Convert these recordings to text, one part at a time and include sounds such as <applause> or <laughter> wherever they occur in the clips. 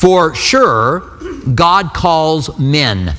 For sure, God calls men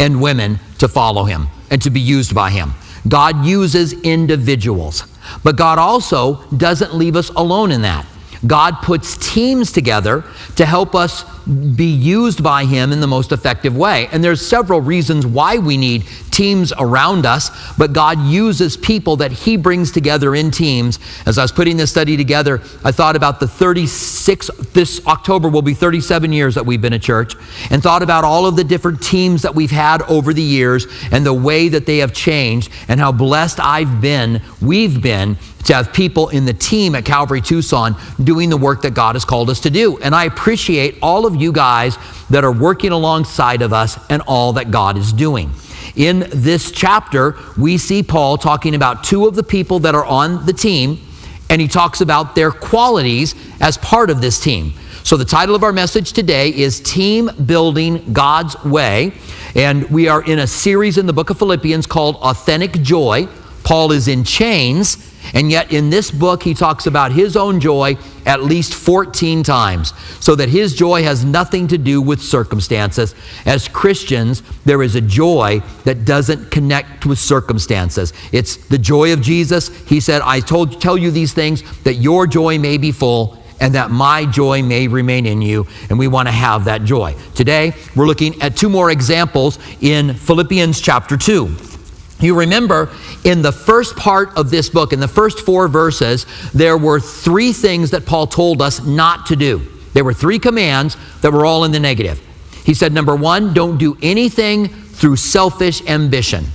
and women to follow him and to be used by him. God uses individuals. But God also doesn't leave us alone in that. God puts teams together to help us be used by Him in the most effective way. And there's several reasons why we need teams around us, but God uses people that He brings together in teams. As I was putting this study together, I thought about the 36, this October will be 37 years that we've been a church, and thought about all of the different teams that we've had over the years and the way that they have changed and how blessed I've been, we've been to have people in the team at Calvary Tucson doing the work that God has called us to do. And I appreciate all of you guys that are working alongside of us and all that God is doing. In this chapter, we see Paul talking about two of the people that are on the team, and he talks about their qualities as part of this team. So, the title of our message today is Team Building God's Way. And we are in a series in the book of Philippians called Authentic Joy. Paul is in chains and yet, in this book, he talks about his own joy at least 14 times, so that his joy has nothing to do with circumstances. As Christians, there is a joy that doesn't connect with circumstances. It's the joy of Jesus. He said, I told, tell you these things that your joy may be full and that my joy may remain in you. And we want to have that joy. Today, we're looking at two more examples in Philippians chapter 2. You remember in the first part of this book, in the first four verses, there were three things that Paul told us not to do. There were three commands that were all in the negative. He said, number one, don't do anything through selfish ambition,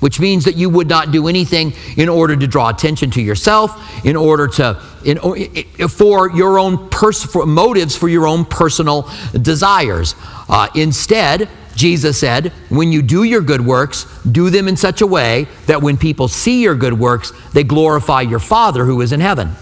which means that you would not do anything in order to draw attention to yourself, in order to, in, for your own pers- for motives, for your own personal desires. Uh, instead, Jesus said, when you do your good works, do them in such a way that when people see your good works, they glorify your Father who is in heaven.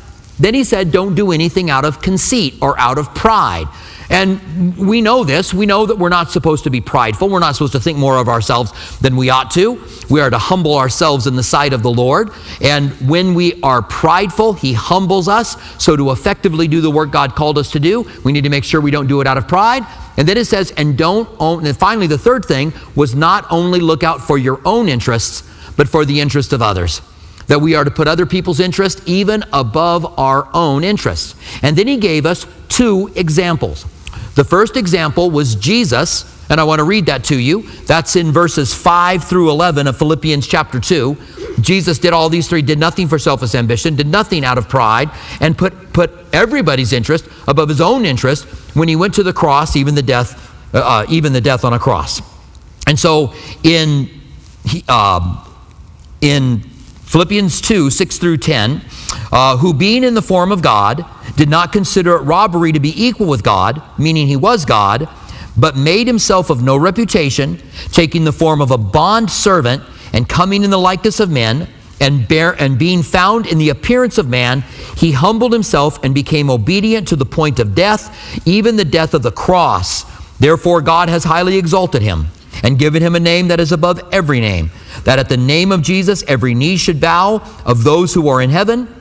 Then he said, don't do anything out of conceit or out of pride. And we know this. We know that we're not supposed to be prideful. We're not supposed to think more of ourselves than we ought to. We are to humble ourselves in the sight of the Lord. And when we are prideful, He humbles us. So, to effectively do the work God called us to do, we need to make sure we don't do it out of pride. And then it says, and don't own, and finally, the third thing was not only look out for your own interests, but for the interest of others that we are to put other people's interest even above our own interests. And then he gave us two examples. The first example was Jesus, and I want to read that to you. That's in verses 5 through 11 of Philippians chapter 2. Jesus did all these three, did nothing for selfish ambition, did nothing out of pride, and put, put everybody's interest above his own interest when he went to the cross, even the death, uh, uh even the death on a cross. And so in, uh, in Philippians 2 6 through 10, uh, who being in the form of God, did not consider it robbery to be equal with God, meaning he was God, but made himself of no reputation, taking the form of a bond servant, and coming in the likeness of men, and, bear, and being found in the appearance of man, he humbled himself and became obedient to the point of death, even the death of the cross. Therefore, God has highly exalted him and given him a name that is above every name, that at the name of Jesus every knee should bow of those who are in heaven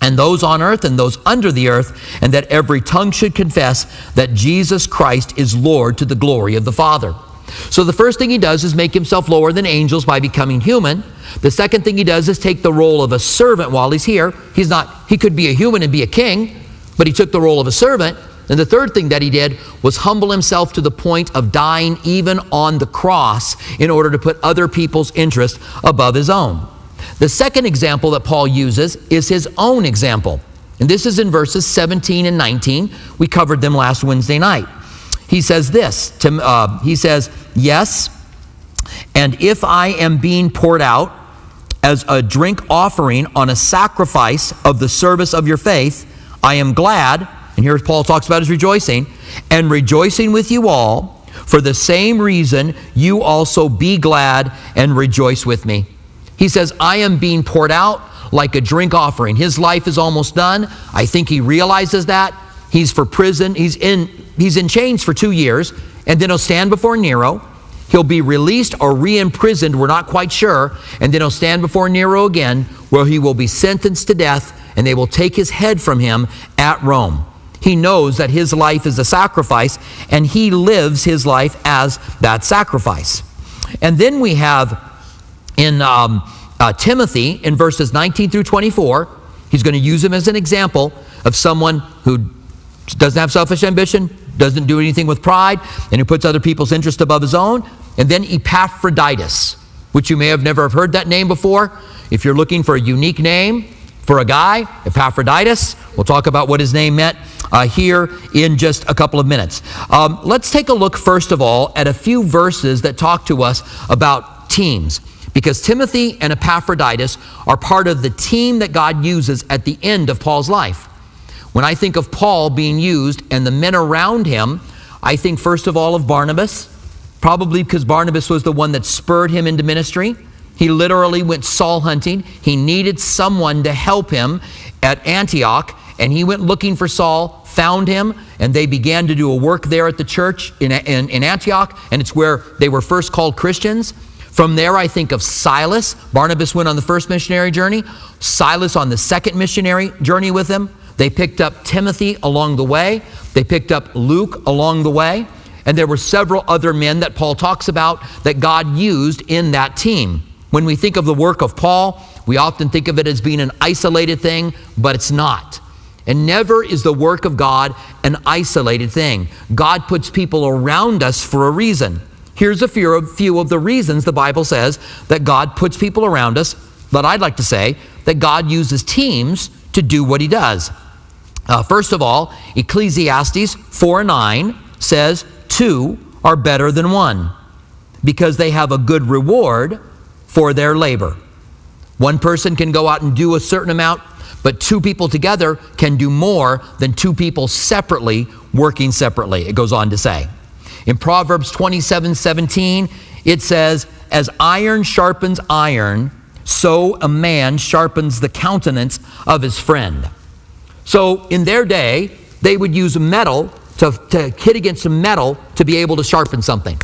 and those on earth and those under the earth, and that every tongue should confess that Jesus Christ is Lord to the glory of the Father. So the first thing he does is make himself lower than angels by becoming human. The second thing he does is take the role of a servant while he's here. He's not he could be a human and be a king, but he took the role of a servant. And the third thing that he did was humble himself to the point of dying even on the cross in order to put other people's interest above his own. The second example that Paul uses is his own example. And this is in verses 17 and 19. We covered them last Wednesday night. He says this to, uh, He says, Yes, and if I am being poured out as a drink offering on a sacrifice of the service of your faith, I am glad and here Paul talks about his rejoicing, and rejoicing with you all. For the same reason, you also be glad and rejoice with me. He says, I am being poured out like a drink offering. His life is almost done. I think he realizes that. He's for prison. He's in, he's in chains for two years, and then he'll stand before Nero. He'll be released or re imprisoned, we're not quite sure, and then he'll stand before Nero again, where he will be sentenced to death, and they will take his head from him at Rome. He knows that his life is a sacrifice, and he lives his life as that sacrifice. And then we have in um, uh, Timothy, in verses 19 through 24, he's going to use him as an example of someone who doesn't have selfish ambition, doesn't do anything with pride, and who puts other people's interest above his own. And then Epaphroditus, which you may have never have heard that name before. If you're looking for a unique name for a guy, Epaphroditus, we'll talk about what his name meant uh, here in just a couple of minutes. Um, let's take a look, first of all, at a few verses that talk to us about teams. Because Timothy and Epaphroditus are part of the team that God uses at the end of Paul's life. When I think of Paul being used and the men around him, I think first of all of Barnabas, probably because Barnabas was the one that spurred him into ministry. He literally went Saul hunting. He needed someone to help him at Antioch, and he went looking for Saul, found him, and they began to do a work there at the church in, in, in Antioch, and it's where they were first called Christians. From there, I think of Silas. Barnabas went on the first missionary journey, Silas on the second missionary journey with him. They picked up Timothy along the way, they picked up Luke along the way, and there were several other men that Paul talks about that God used in that team. When we think of the work of Paul, we often think of it as being an isolated thing, but it's not. And never is the work of God an isolated thing. God puts people around us for a reason. Here's a few of the reasons the Bible says that God puts people around us, but I'd like to say that God uses teams to do what he does. Uh, first of all, Ecclesiastes 4 9 says, Two are better than one because they have a good reward for their labor. One person can go out and do a certain amount, but two people together can do more than two people separately working separately, it goes on to say. In Proverbs 27 17, it says, As iron sharpens iron, so a man sharpens the countenance of his friend. So in their day, they would use metal to, to hit against metal to be able to sharpen something.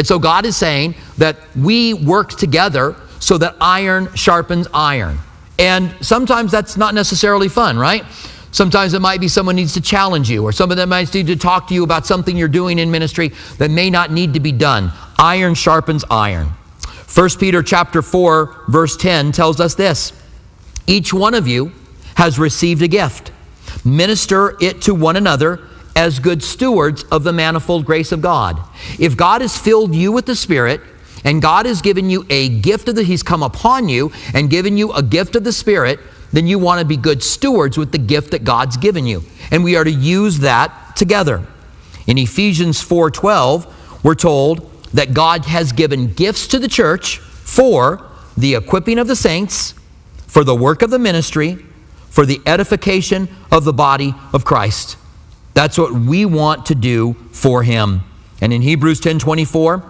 And so God is saying that we work together so that iron sharpens iron. And sometimes that's not necessarily fun, right? Sometimes it might be someone needs to challenge you, or someone that might need to talk to you about something you're doing in ministry that may not need to be done. Iron sharpens iron. 1 Peter chapter 4, verse 10 tells us this Each one of you has received a gift. Minister it to one another as good stewards of the manifold grace of God. If God has filled you with the Spirit, and God has given you a gift of the, He's come upon you and given you a gift of the Spirit, then you want to be good stewards with the gift that God's given you. And we are to use that together. In Ephesians 4:12, we're told that God has given gifts to the church for the equipping of the saints, for the work of the ministry, for the edification of the body of Christ. That's what we want to do for him. And in Hebrews 10:24,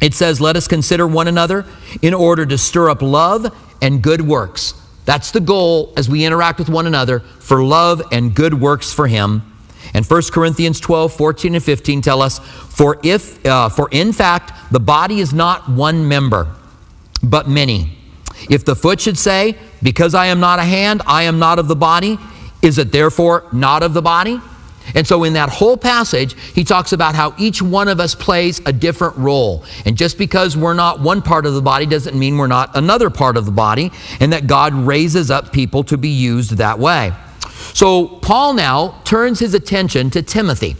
it says, "Let us consider one another in order to stir up love and good works." That's the goal as we interact with one another for love and good works for him. And 1 Corinthians 12, 14, and 15 tell us, For if uh, for in fact the body is not one member, but many. If the foot should say, Because I am not a hand, I am not of the body, is it therefore not of the body? And so, in that whole passage, he talks about how each one of us plays a different role. And just because we're not one part of the body doesn't mean we're not another part of the body, and that God raises up people to be used that way. So, Paul now turns his attention to Timothy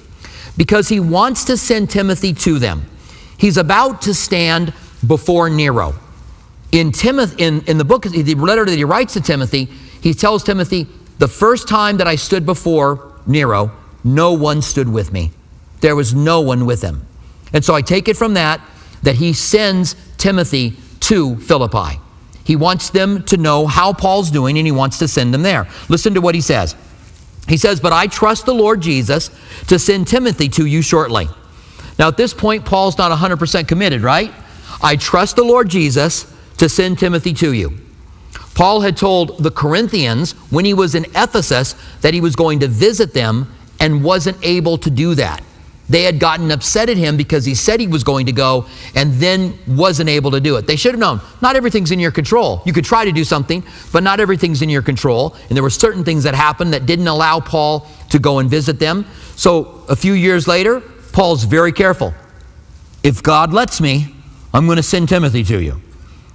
because he wants to send Timothy to them. He's about to stand before Nero in Timothy, in, in the book, the letter that he writes to Timothy, he tells Timothy, the first time that I stood before Nero, no one stood with me. There was no one with him. And so I take it from that that he sends Timothy to Philippi. He wants them to know how Paul's doing and he wants to send them there. Listen to what he says. He says, But I trust the Lord Jesus to send Timothy to you shortly. Now, at this point, Paul's not 100% committed, right? I trust the Lord Jesus to send Timothy to you. Paul had told the Corinthians when he was in Ephesus that he was going to visit them and wasn't able to do that. They had gotten upset at him because he said he was going to go and then wasn't able to do it. They should have known not everything's in your control. You could try to do something, but not everything's in your control. And there were certain things that happened that didn't allow Paul to go and visit them. So a few years later, Paul's very careful. If God lets me, I'm going to send Timothy to you,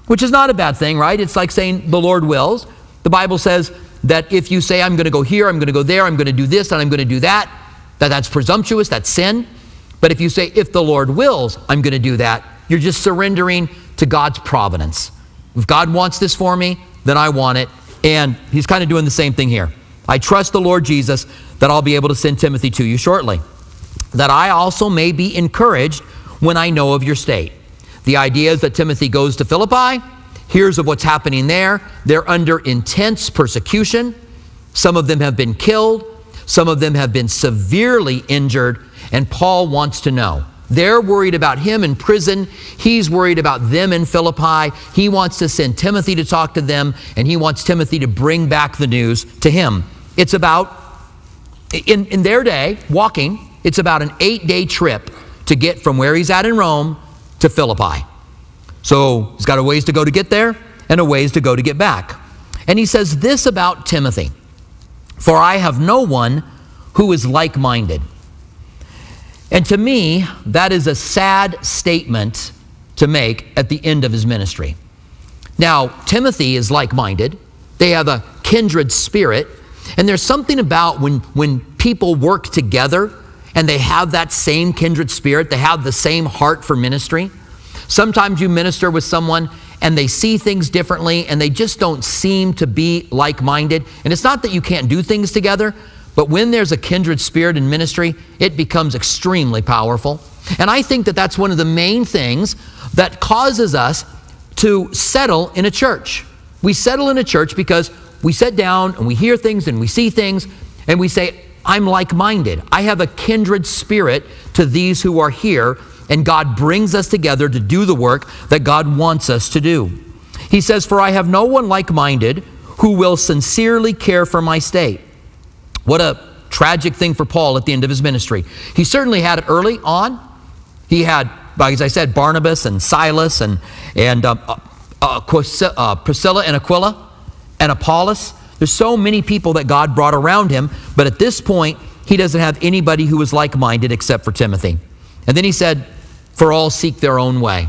which is not a bad thing, right? It's like saying the Lord wills. The Bible says that if you say, I'm going to go here, I'm going to go there, I'm going to do this, and I'm going to do that, that that's presumptuous, that's sin. But if you say, if the Lord wills, I'm going to do that, you're just surrendering to God's providence. If God wants this for me, then I want it. And he's kind of doing the same thing here. I trust the Lord Jesus that I'll be able to send Timothy to you shortly, that I also may be encouraged when I know of your state. The idea is that Timothy goes to Philippi, hears of what's happening there. They're under intense persecution. Some of them have been killed. Some of them have been severely injured, and Paul wants to know. They're worried about him in prison. He's worried about them in Philippi. He wants to send Timothy to talk to them, and he wants Timothy to bring back the news to him. It's about, in, in their day, walking, it's about an eight day trip to get from where he's at in Rome to Philippi. So he's got a ways to go to get there and a ways to go to get back. And he says this about Timothy. For I have no one who is like minded. And to me, that is a sad statement to make at the end of his ministry. Now, Timothy is like minded, they have a kindred spirit. And there's something about when, when people work together and they have that same kindred spirit, they have the same heart for ministry. Sometimes you minister with someone and they see things differently and they just don't seem to be like minded. And it's not that you can't do things together, but when there's a kindred spirit in ministry, it becomes extremely powerful. And I think that that's one of the main things that causes us to settle in a church. We settle in a church because we sit down and we hear things and we see things and we say, I'm like minded. I have a kindred spirit to these who are here and God brings us together to do the work that God wants us to do. He says, For I have no one like minded who will sincerely care for my state. What a tragic thing for Paul at the end of his ministry. He certainly had it early on. He had, as I said, Barnabas and Silas and, and um, uh, uh, uh Priscilla and Aquila and Apollos. There's so many people that God brought around him, but at this point, he doesn't have anybody who is like minded except for Timothy. And then he said, for all seek their own way.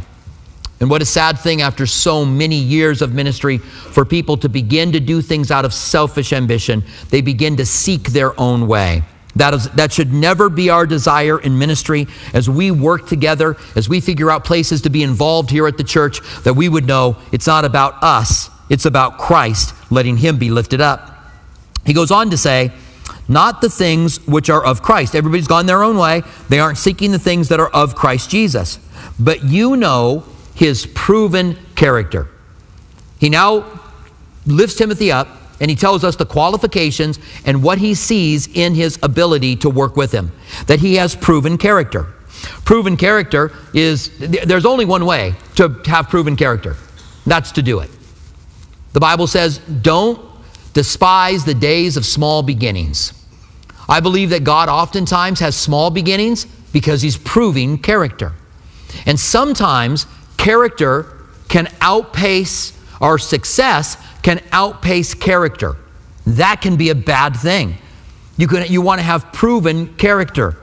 And what a sad thing after so many years of ministry for people to begin to do things out of selfish ambition. They begin to seek their own way. That, is, that should never be our desire in ministry as we work together, as we figure out places to be involved here at the church, that we would know it's not about us, it's about Christ, letting Him be lifted up. He goes on to say, not the things which are of Christ. Everybody's gone their own way. They aren't seeking the things that are of Christ Jesus. But you know his proven character. He now lifts Timothy up and he tells us the qualifications and what he sees in his ability to work with him. That he has proven character. Proven character is, there's only one way to have proven character. That's to do it. The Bible says, don't despise the days of small beginnings. I believe that God oftentimes has small beginnings because He's proving character. And sometimes character can outpace, our success can outpace character. That can be a bad thing. You, can, you want to have proven character.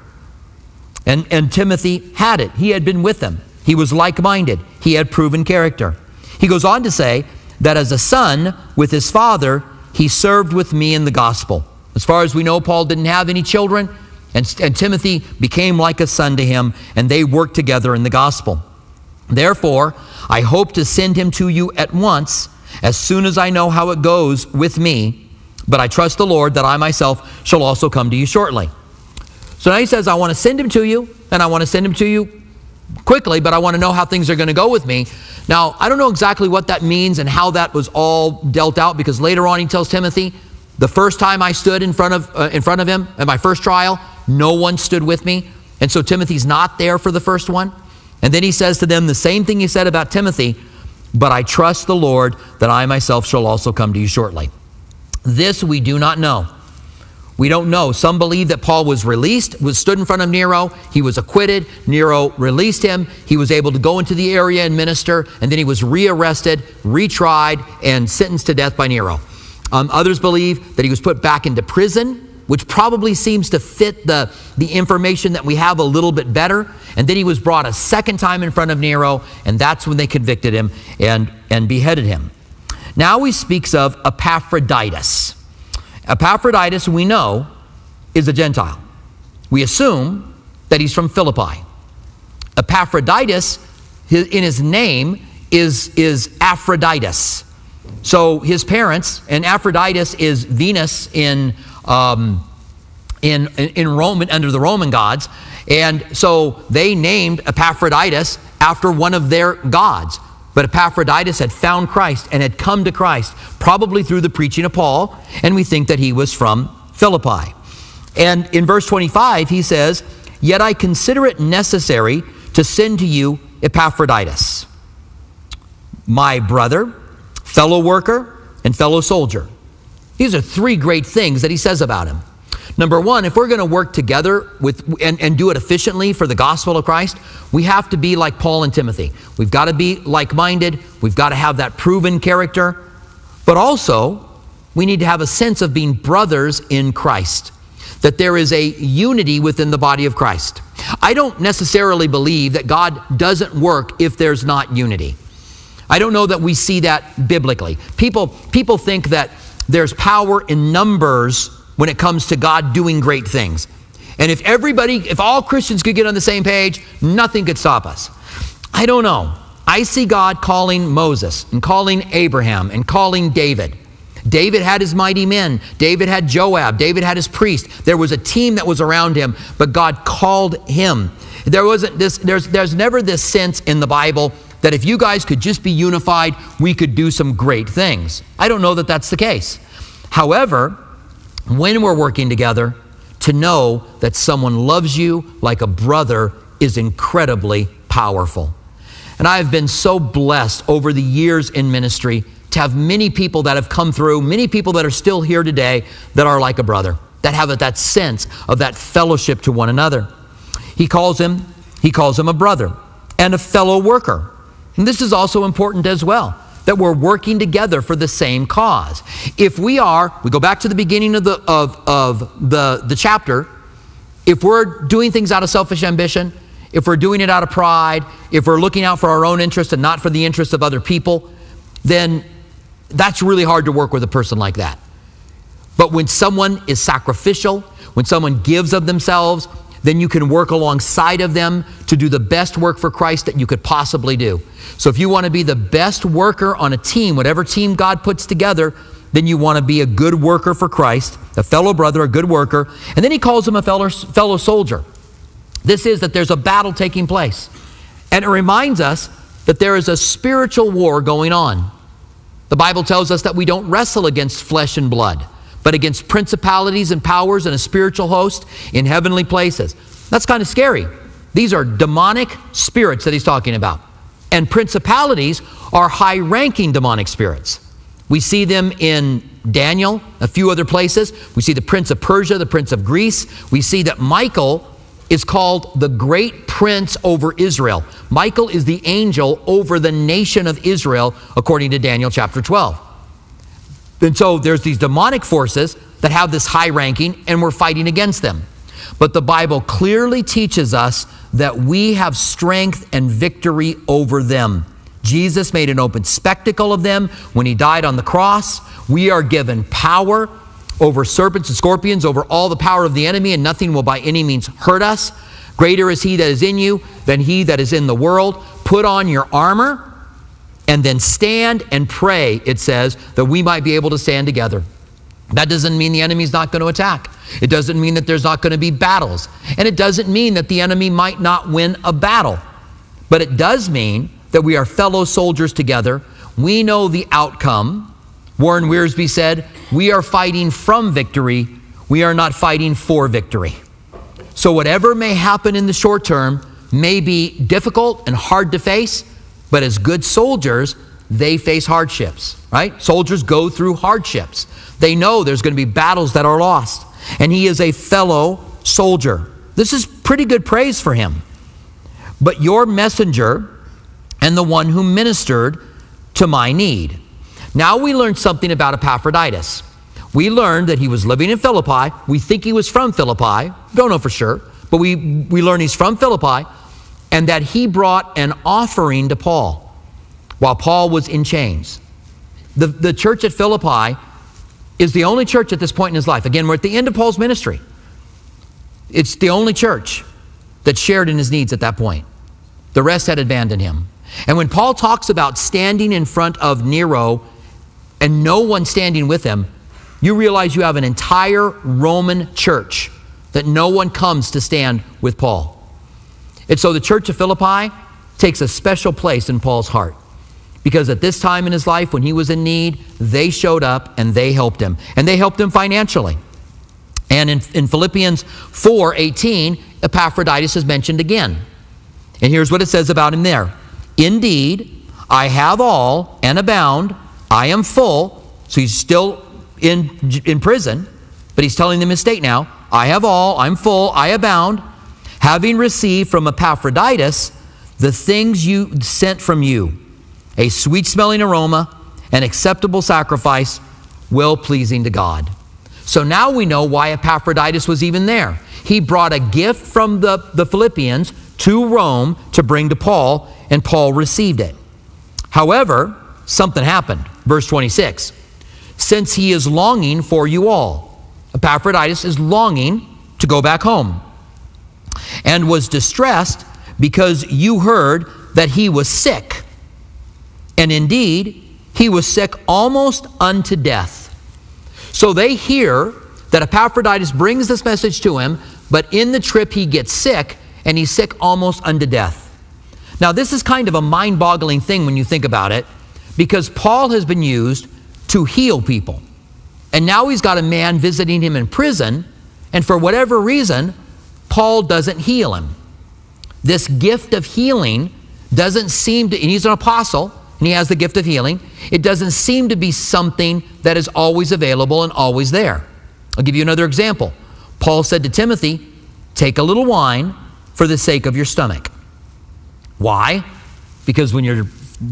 And, and Timothy had it. He had been with them. He was like minded. He had proven character. He goes on to say that as a son with his father, he served with me in the gospel. As far as we know, Paul didn't have any children, and, and Timothy became like a son to him, and they worked together in the gospel. Therefore, I hope to send him to you at once, as soon as I know how it goes with me. But I trust the Lord that I myself shall also come to you shortly. So now he says, I want to send him to you, and I want to send him to you quickly, but I want to know how things are going to go with me. Now, I don't know exactly what that means and how that was all dealt out because later on he tells Timothy, the first time I stood in front of, uh, in front of him at my first trial, no one stood with me. And so Timothy's not there for the first one. And then he says to them the same thing he said about Timothy, but I trust the Lord that I myself shall also come to you shortly. This we do not know. We don't know. Some believe that Paul was released, was stood in front of Nero. He was acquitted. Nero released him. He was able to go into the area and minister, and then he was rearrested, retried, and sentenced to death by Nero. Um, others believe that he was put back into prison, which probably seems to fit the, the information that we have a little bit better. And then he was brought a second time in front of Nero, and that's when they convicted him and, and beheaded him. Now he speaks of Epaphroditus. Epaphroditus, we know, is a Gentile. We assume that he's from Philippi. Epaphroditus, in his name, is, is Aphroditus. So his parents, and Aphroditus is Venus in, um, in, in Roman, under the Roman gods. And so they named Epaphroditus after one of their gods. But Epaphroditus had found Christ and had come to Christ, probably through the preaching of Paul, and we think that he was from Philippi. And in verse 25, he says, Yet I consider it necessary to send to you Epaphroditus, my brother, fellow worker, and fellow soldier. These are three great things that he says about him. Number one, if we're going to work together with, and, and do it efficiently for the gospel of Christ, we have to be like Paul and Timothy. We've got to be like minded, we've got to have that proven character, but also we need to have a sense of being brothers in Christ, that there is a unity within the body of Christ. I don't necessarily believe that God doesn't work if there's not unity. I don't know that we see that biblically. People, people think that there's power in numbers when it comes to God doing great things. And if everybody, if all Christians could get on the same page, nothing could stop us. I don't know. I see God calling Moses and calling Abraham and calling David. David had his mighty men. David had Joab. David had his priest. There was a team that was around him, but God called him. There wasn't this, there's, there's never this sense in the Bible that if you guys could just be unified, we could do some great things. I don't know that that's the case. However, when we're working together, to know that someone loves you like a brother is incredibly powerful. And I have been so blessed over the years in ministry to have many people that have come through, many people that are still here today that are like a brother, that have that sense of that fellowship to one another. He calls him, he calls him a brother and a fellow worker. And this is also important as well that we're working together for the same cause. If we are, we go back to the beginning of the, of, of the, the chapter, if we're doing things out of selfish ambition, if we're doing it out of pride, if we're looking out for our own interest and not for the interest of other people, then that's really hard to work with a person like that. But when someone is sacrificial, when someone gives of themselves, then you can work alongside of them to do the best work for Christ that you could possibly do. So if you want to be the best worker on a team, whatever team God puts together, then you want to be a good worker for Christ, a fellow brother, a good worker. And then he calls him a fellow, fellow soldier. This is that there's a battle taking place. And it reminds us that there is a spiritual war going on. The Bible tells us that we don't wrestle against flesh and blood but against principalities and powers and a spiritual host in heavenly places. That's kind of scary. These are demonic spirits that he's talking about. And principalities are high ranking demonic spirits. We see them in Daniel, a few other places. We see the prince of Persia, the prince of Greece. We see that Michael is called the great prince over Israel. Michael is the angel over the nation of Israel, according to Daniel chapter 12. And so there's these demonic forces that have this high ranking, and we're fighting against them. But the Bible clearly teaches us that we have strength and victory over them. Jesus made an open spectacle of them when he died on the cross. We are given power over serpents and scorpions, over all the power of the enemy, and nothing will by any means hurt us. Greater is he that is in you than he that is in the world. Put on your armor and then stand and pray, it says, that we might be able to stand together. That doesn't mean the enemy's not going to attack. It doesn't mean that there's not going to be battles. And it doesn't mean that the enemy might not win a battle. But it does mean that we are fellow soldiers together. We know the outcome. Warren Wiersbe said, We are fighting from victory. We are not fighting for victory. So, whatever may happen in the short term may be difficult and hard to face, but as good soldiers, they face hardships, right? Soldiers go through hardships. They know there's going to be battles that are lost. and he is a fellow soldier. This is pretty good praise for him. But your messenger and the one who ministered to my need. Now we learned something about Epaphroditus. We learned that he was living in Philippi. We think he was from Philippi. Don't know for sure, but we, we learn he's from Philippi and that he brought an offering to Paul while Paul was in chains. The, the church at Philippi is the only church at this point in his life. Again, we're at the end of Paul's ministry. It's the only church that shared in his needs at that point. The rest had abandoned him. And when Paul talks about standing in front of Nero and no one standing with him, you realize you have an entire Roman church that no one comes to stand with Paul. And so the church of Philippi takes a special place in Paul's heart. Because at this time in his life, when he was in need, they showed up and they helped him. And they helped him financially. And in, in Philippians 4 18, Epaphroditus is mentioned again. And here's what it says about him there Indeed, I have all and abound. I am full. So he's still in, in prison, but he's telling them his state now. I have all, I'm full, I abound, having received from Epaphroditus the things you sent from you, a sweet smelling aroma, an acceptable sacrifice, well pleasing to God. So now we know why Epaphroditus was even there. He brought a gift from the, the Philippians to Rome to bring to Paul, and Paul received it. However, something happened. Verse 26 Since he is longing for you all, Epaphroditus is longing to go back home and was distressed because you heard that he was sick. And indeed, he was sick almost unto death. So they hear that Epaphroditus brings this message to him, but in the trip he gets sick, and he's sick almost unto death. Now, this is kind of a mind boggling thing when you think about it, because Paul has been used to heal people. And now he's got a man visiting him in prison, and for whatever reason, Paul doesn't heal him. This gift of healing doesn't seem to, and he's an apostle, and he has the gift of healing. It doesn't seem to be something that is always available and always there. I'll give you another example. Paul said to Timothy, Take a little wine for the sake of your stomach. Why? Because when you're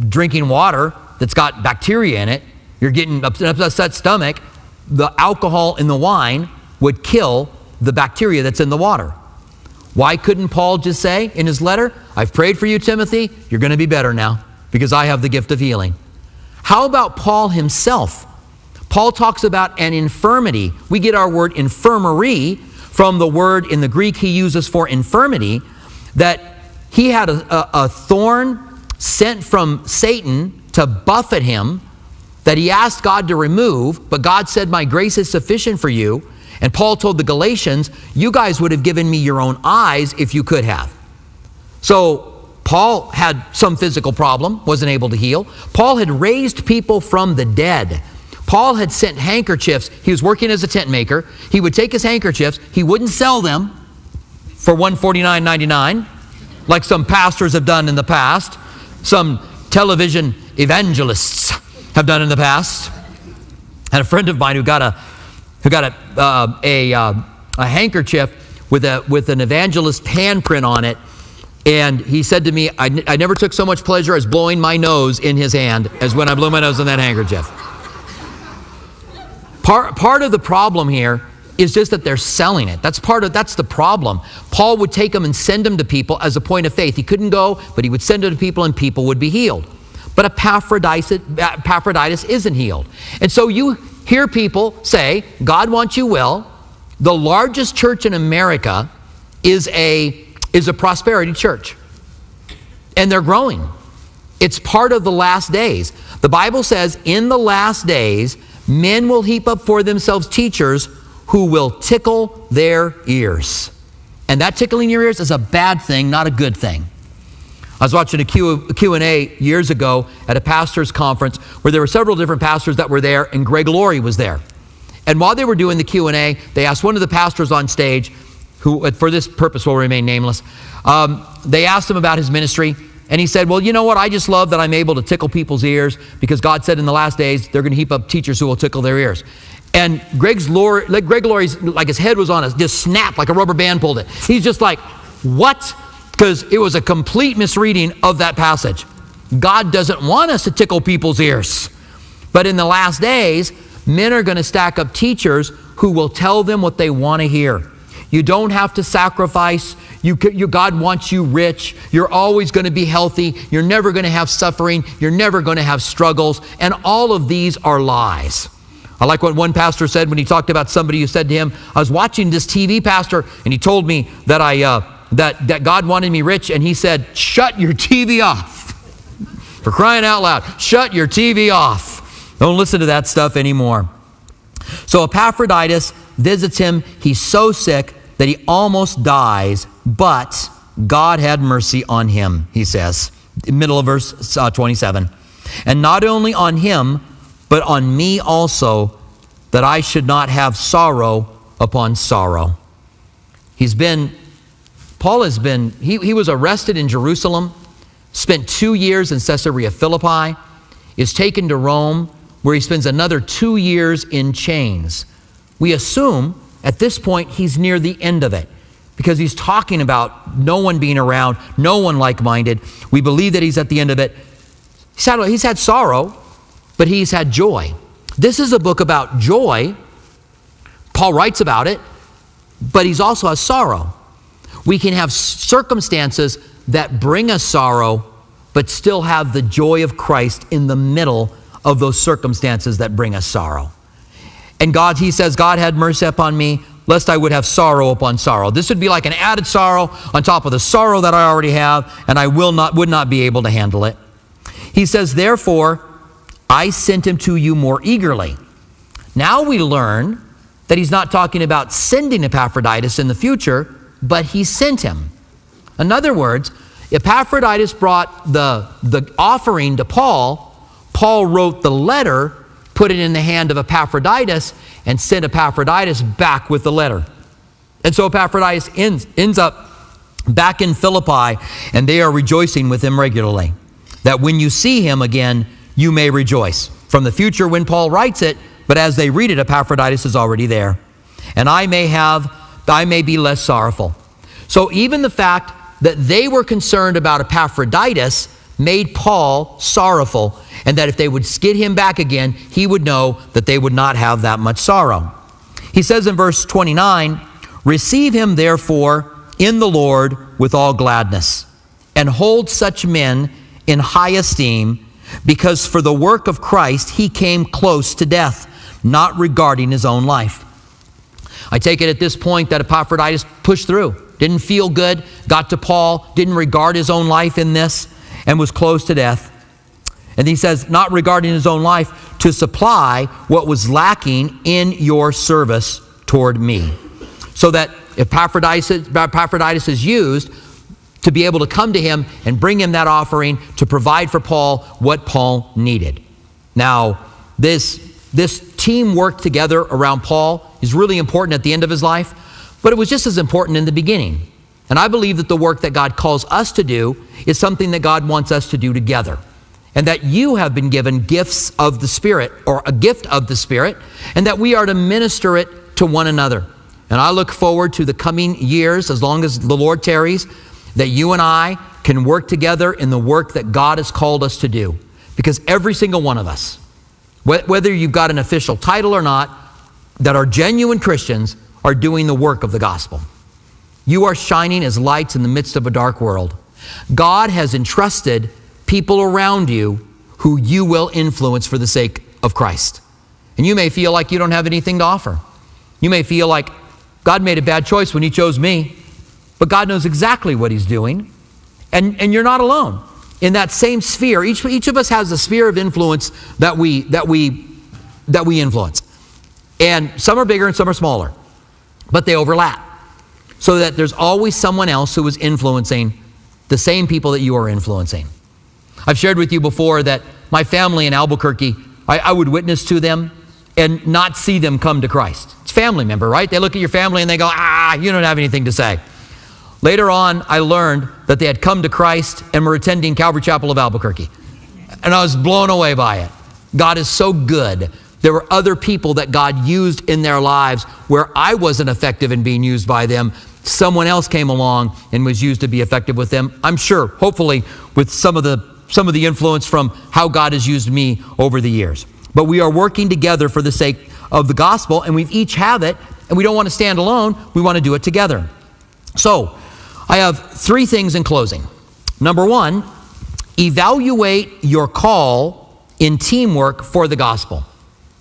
drinking water that's got bacteria in it, you're getting an upset stomach, the alcohol in the wine would kill the bacteria that's in the water. Why couldn't Paul just say in his letter, I've prayed for you, Timothy, you're going to be better now because I have the gift of healing? How about Paul himself? Paul talks about an infirmity. We get our word infirmary from the word in the Greek he uses for infirmity, that he had a, a, a thorn sent from Satan to buffet him that he asked God to remove, but God said, My grace is sufficient for you. And Paul told the Galatians, You guys would have given me your own eyes if you could have. So Paul had some physical problem, wasn't able to heal. Paul had raised people from the dead. Paul had sent handkerchiefs. He was working as a tent maker. He would take his handkerchiefs, he wouldn't sell them for $149.99, like some pastors have done in the past, some television evangelists have done in the past. And a friend of mine who got a who got a, uh, a, uh, a handkerchief with, a, with an evangelist handprint on it. And he said to me, I, n- I never took so much pleasure as blowing my nose in his hand as when I blew my nose in that handkerchief. Part, part of the problem here is just that they're selling it. That's part of that's the problem. Paul would take them and send them to people as a point of faith. He couldn't go, but he would send them to people and people would be healed. But Epaphroditus, Epaphroditus isn't healed. And so you hear people say, God wants you well. The largest church in America is a, is a prosperity church, and they're growing. It's part of the last days. The Bible says, in the last days, men will heap up for themselves teachers who will tickle their ears. And that tickling your ears is a bad thing, not a good thing. I was watching a Q&A years ago at a pastor's conference where there were several different pastors that were there and Greg Laurie was there. And while they were doing the Q&A, they asked one of the pastors on stage, who for this purpose will remain nameless, um, they asked him about his ministry and he said, Well, you know what? I just love that I'm able to tickle people's ears because God said in the last days they're going to heap up teachers who will tickle their ears. And Greg's Laurie, Greg Laurie's, like his head was on us, just snapped like a rubber band pulled it. He's just like, what? Because it was a complete misreading of that passage. God doesn't want us to tickle people's ears. But in the last days, men are going to stack up teachers who will tell them what they want to hear. You don't have to sacrifice. You, you, God wants you rich. You're always going to be healthy. You're never going to have suffering. You're never going to have struggles. And all of these are lies. I like what one pastor said when he talked about somebody who said to him, I was watching this TV pastor, and he told me that, I, uh, that, that God wanted me rich, and he said, Shut your TV off. For crying out loud, shut your TV off. Don't listen to that stuff anymore. So Epaphroditus visits him. He's so sick that he almost dies, but God had mercy on him, he says. Middle of verse uh, 27. And not only on him, but on me also, that I should not have sorrow upon sorrow. He's been, Paul has been, he, he was arrested in Jerusalem, spent two years in Caesarea Philippi, is taken to Rome, where he spends another two years in chains. We assume at this point he's near the end of it because he's talking about no one being around, no one like minded. We believe that he's at the end of it. He's had, he's had sorrow, but he's had joy. This is a book about joy. Paul writes about it, but he's also has sorrow. We can have circumstances that bring us sorrow, but still have the joy of Christ in the middle of those circumstances that bring us sorrow. And God, he says, God had mercy upon me, lest I would have sorrow upon sorrow. This would be like an added sorrow on top of the sorrow that I already have, and I will not, would not be able to handle it. He says, Therefore, I sent him to you more eagerly. Now we learn that he's not talking about sending Epaphroditus in the future, but he sent him. In other words, Epaphroditus brought the, the offering to Paul. Paul wrote the letter, put it in the hand of Epaphroditus, and sent Epaphroditus back with the letter. And so Epaphroditus ends, ends up back in Philippi, and they are rejoicing with him regularly. That when you see him again, you may rejoice. From the future when Paul writes it, but as they read it, Epaphroditus is already there. And I may have, I may be less sorrowful. So even the fact that they were concerned about Epaphroditus made Paul sorrowful, and that if they would skid him back again, he would know that they would not have that much sorrow. He says in verse 29 Receive him therefore in the Lord with all gladness, and hold such men in high esteem because for the work of Christ he came close to death, not regarding his own life. I take it at this point that Epaphroditus pushed through, didn't feel good, got to Paul, didn't regard his own life in this, and was close to death. And he says, not regarding his own life, to supply what was lacking in your service toward me. So that Epaphroditus, Epaphroditus is used to be able to come to him and bring him that offering to provide for Paul what Paul needed. Now, this, this team work together around Paul is really important at the end of his life, but it was just as important in the beginning. And I believe that the work that God calls us to do is something that God wants us to do together. And that you have been given gifts of the Spirit, or a gift of the Spirit, and that we are to minister it to one another. And I look forward to the coming years, as long as the Lord tarries, that you and I can work together in the work that God has called us to do. Because every single one of us, whether you've got an official title or not, that are genuine Christians, are doing the work of the gospel. You are shining as lights in the midst of a dark world. God has entrusted people around you who you will influence for the sake of Christ. And you may feel like you don't have anything to offer. You may feel like God made a bad choice when He chose me. But God knows exactly what He's doing. And, and you're not alone. In that same sphere, each, each of us has a sphere of influence that we, that, we, that we influence. And some are bigger and some are smaller, but they overlap. So that there's always someone else who is influencing the same people that you are influencing. I've shared with you before that my family in Albuquerque, I, I would witness to them and not see them come to Christ. It's family member, right? They look at your family and they go, ah, you don't have anything to say. Later on, I learned that they had come to Christ and were attending Calvary Chapel of Albuquerque. And I was blown away by it. God is so good There were other people that God used in their lives where I wasn't effective in being used by them. Someone else came along and was used to be effective with them. I'm sure, hopefully, with some of the some of the influence from how God has used me over the years. But we are working together for the sake of the gospel, and we each have it, and we don't want to stand alone. We want to do it together. So, I have three things in closing. Number one, evaluate your call in teamwork for the gospel.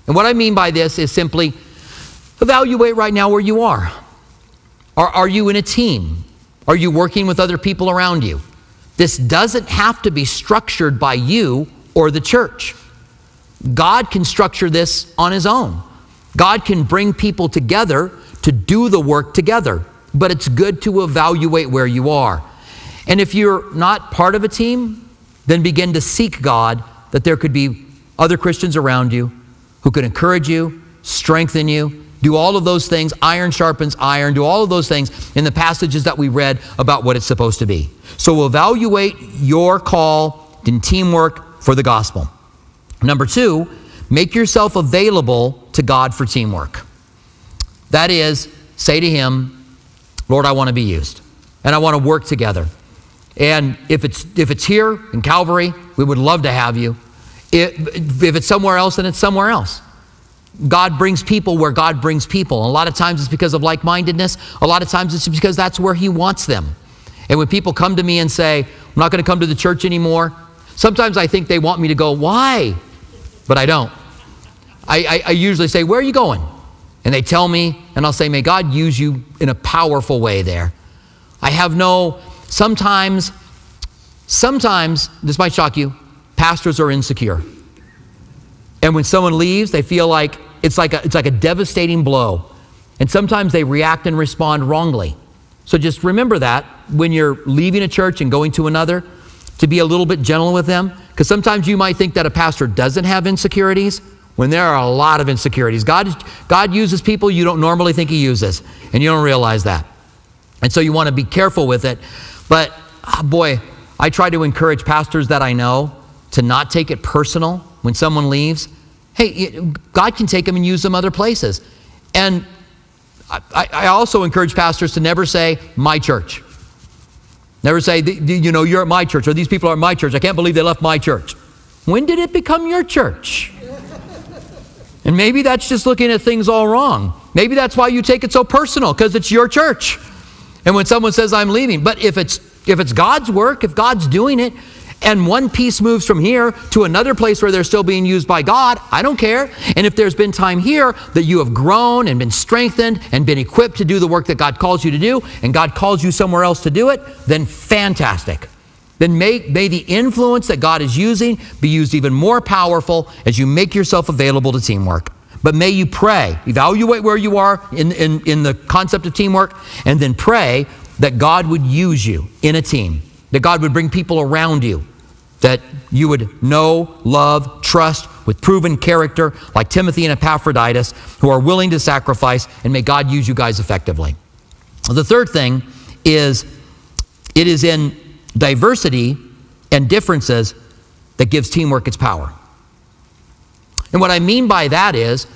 And what I mean by this is simply evaluate right now where you are. Are, are you in a team? Are you working with other people around you? This doesn't have to be structured by you or the church. God can structure this on His own. God can bring people together to do the work together, but it's good to evaluate where you are. And if you're not part of a team, then begin to seek God that there could be other Christians around you who could encourage you, strengthen you, do all of those things. Iron sharpens iron, do all of those things in the passages that we read about what it's supposed to be. So evaluate your call in teamwork for the gospel. Number two, make yourself available to God for teamwork. That is, say to Him, Lord, I want to be used, and I want to work together. And if it's, if it's here in Calvary, we would love to have you. If, if it's somewhere else, then it's somewhere else. God brings people where God brings people. a lot of times it's because of like mindedness, a lot of times it's because that's where He wants them. And when people come to me and say, I'm not going to come to the church anymore, sometimes I think they want me to go, Why? But I don't. I, I, I usually say, Where are you going? And they tell me, and I'll say, May God use you in a powerful way there. I have no, sometimes, sometimes, this might shock you, pastors are insecure. And when someone leaves, they feel like it's like a, it's like a devastating blow. And sometimes they react and respond wrongly. So just remember that when you're leaving a church and going to another, to be a little bit gentle with them. Because sometimes you might think that a pastor doesn't have insecurities when there are a lot of insecurities. God, God uses people you don't normally think He uses, and you don't realize that. And so you want to be careful with it. But oh boy, I try to encourage pastors that I know to not take it personal when someone leaves. Hey, God can take them and use them other places. And I, I also encourage pastors to never say, my church. Never say, you know, you're at my church, or these people are at my church. I can't believe they left my church. When did it become your church? And maybe that's just looking at things all wrong. Maybe that's why you take it so personal, because it's your church. And when someone says, I'm leaving, but if it's if it's God's work, if God's doing it, and one piece moves from here to another place where they're still being used by God, I don't care. And if there's been time here that you have grown and been strengthened and been equipped to do the work that God calls you to do, and God calls you somewhere else to do it, then fantastic. Then may, may the influence that God is using be used even more powerful as you make yourself available to teamwork. But may you pray, evaluate where you are in, in, in the concept of teamwork, and then pray that God would use you in a team, that God would bring people around you that you would know, love, trust with proven character like Timothy and Epaphroditus who are willing to sacrifice, and may God use you guys effectively. The third thing is it is in diversity and differences that gives teamwork its power. And what I mean by that is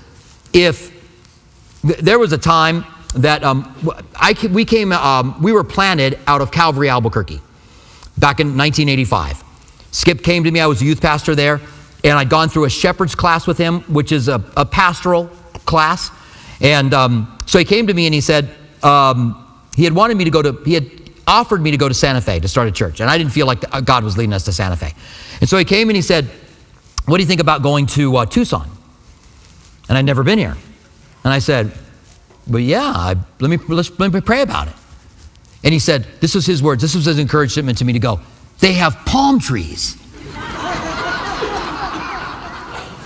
if th- there was a time that um, I, we came, um, we were planted out of Calvary, Albuquerque back in 1985. Skip came to me, I was a youth pastor there, and I'd gone through a shepherd's class with him, which is a, a pastoral class. And um, so he came to me and he said, um, he had wanted me to go to, he had offered me to go to Santa Fe to start a church. And I didn't feel like God was leading us to Santa Fe. And so he came and he said, What do you think about going to uh, Tucson? And I'd never been here. And I said, But yeah, I, let, me, let me pray about it. And he said, This was his words, this was his encouragement to me to go they have palm trees.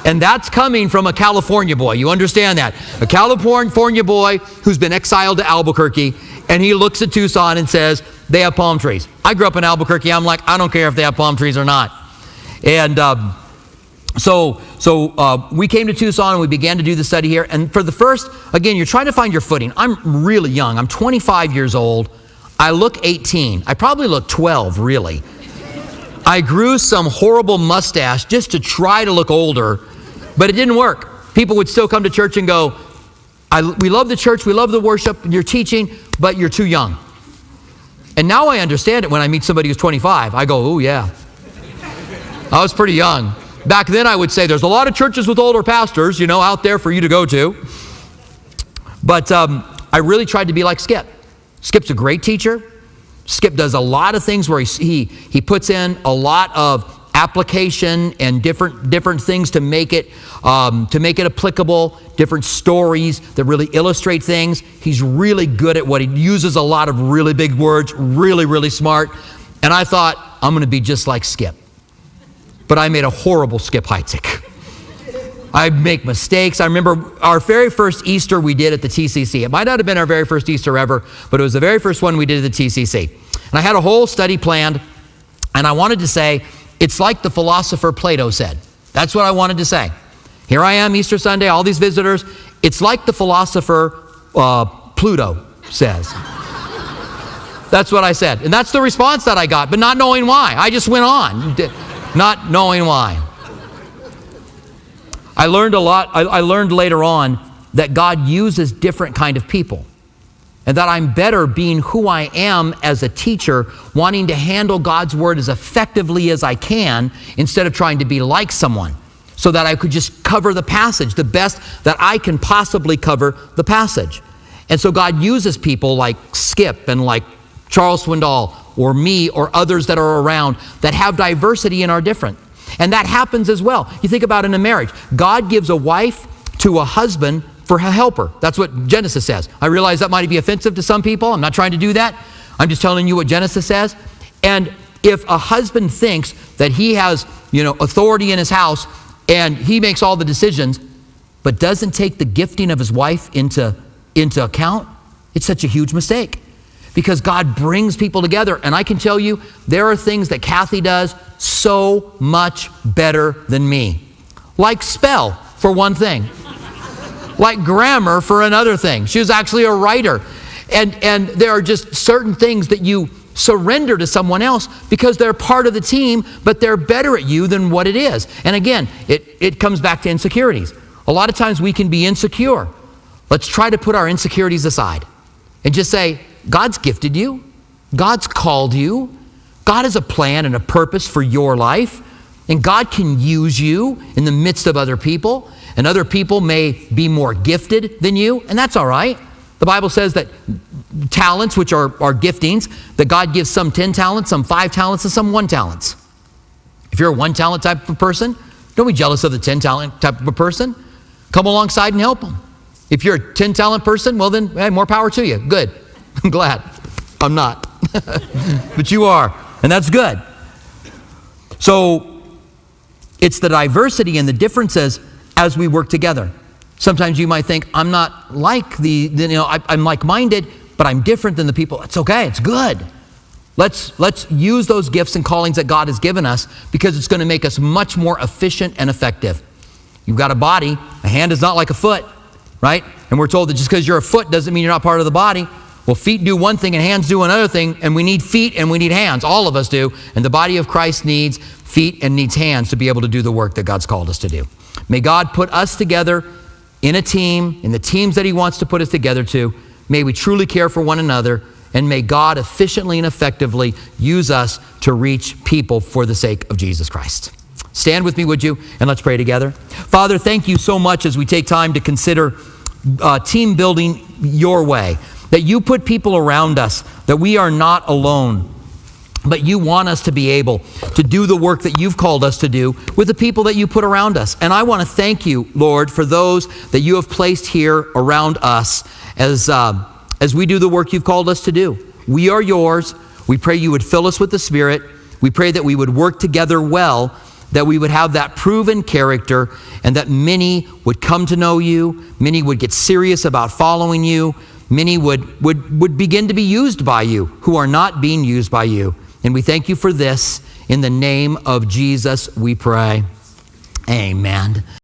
And that's coming from a California boy. You understand that? A California boy who's been exiled to Albuquerque, and he looks at Tucson and says, They have palm trees. I grew up in Albuquerque. I'm like, I don't care if they have palm trees or not. And um, so, so uh, we came to Tucson and we began to do the study here. And for the first, again, you're trying to find your footing. I'm really young. I'm 25 years old. I look 18. I probably look 12, really. I grew some horrible mustache just to try to look older, but it didn't work. people would still come to church and go, we love the church, we love the worship, you're teaching, but you're too young. And now I understand it when I meet somebody who's 25. I go, oh, yeah. I was pretty young. Back then, I would say there's a lot of churches with older pastors, you know, out there for you to go to. But um, I really tried to be like Skip. Skip's a great teacher. Skip does a lot of things where he, he, he puts in a lot of application and different different things to make it um, to make it applicable different stories that really illustrate things he's really good at what he uses a lot of really big words really really smart and i thought i'm going to be just like skip but i made a horrible skip heitzig I make mistakes. I remember our very first Easter we did at the TCC. It might not have been our very first Easter ever, but it was the very first one we did at the TCC. And I had a whole study planned, and I wanted to say, it's like the philosopher Plato said. That's what I wanted to say. Here I am, Easter Sunday, all these visitors. It's like the philosopher uh, Pluto says. that's what I said. And that's the response that I got, but not knowing why. I just went on, not knowing why. I learned a lot. I, I learned later on that God uses different kind of people and that I'm better being who I am as a teacher, wanting to handle God's word as effectively as I can instead of trying to be like someone, so that I could just cover the passage the best that I can possibly cover the passage. And so God uses people like Skip and like Charles Swindoll or me or others that are around that have diversity and are different. And that happens as well. You think about in a marriage, God gives a wife to a husband for a helper. That's what Genesis says. I realize that might be offensive to some people. I'm not trying to do that. I'm just telling you what Genesis says. And if a husband thinks that he has, you know, authority in his house and he makes all the decisions, but doesn't take the gifting of his wife into, into account, it's such a huge mistake. Because God brings people together. And I can tell you, there are things that Kathy does so much better than me. Like spell, for one thing like grammar for another thing. She was actually a writer. And, and there are just certain things that you surrender to someone else because they're part of the team, but they're better at you than what it is. And again, it, it comes back to insecurities. A lot of times we can be insecure. Let's try to put our insecurities aside and just say, God's gifted you, God's called you, God has a plan and a purpose for your life, and God can use you in the midst of other people and other people may be more gifted than you, and that's all right. The Bible says that talents, which are, are giftings, that God gives some 10 talents, some 5 talents, and some 1 talents. If you're a 1 talent type of person, don't be jealous of the 10 talent type of a person. Come alongside and help them. If you're a 10 talent person, well, then hey, more power to you. Good. <laughs> I'm glad. I'm not. <laughs> but you are, and that's good. So it's the diversity and the differences as we work together. Sometimes you might think, I'm not like the, you know, I, I'm like minded, but I'm different than the people. It's okay, it's good. Let's, let's use those gifts and callings that God has given us because it's going to make us much more efficient and effective. You've got a body, a hand is not like a foot, right? And we're told that just because you're a foot doesn't mean you're not part of the body. Well, feet do one thing and hands do another thing, and we need feet and we need hands. All of us do. And the body of Christ needs feet and needs hands to be able to do the work that God's called us to do. May God put us together in a team, in the teams that He wants to put us together to. May we truly care for one another, and may God efficiently and effectively use us to reach people for the sake of Jesus Christ. Stand with me, would you? And let's pray together. Father, thank you so much as we take time to consider uh, team building your way, that you put people around us, that we are not alone but you want us to be able to do the work that you've called us to do with the people that you put around us. And I want to thank you, Lord, for those that you have placed here around us as, uh, as we do the work you've called us to do. We are yours. We pray you would fill us with the Spirit. We pray that we would work together well, that we would have that proven character, and that many would come to know you, many would get serious about following you, many would, would, would begin to be used by you who are not being used by you. And we thank you for this. In the name of Jesus, we pray. Amen.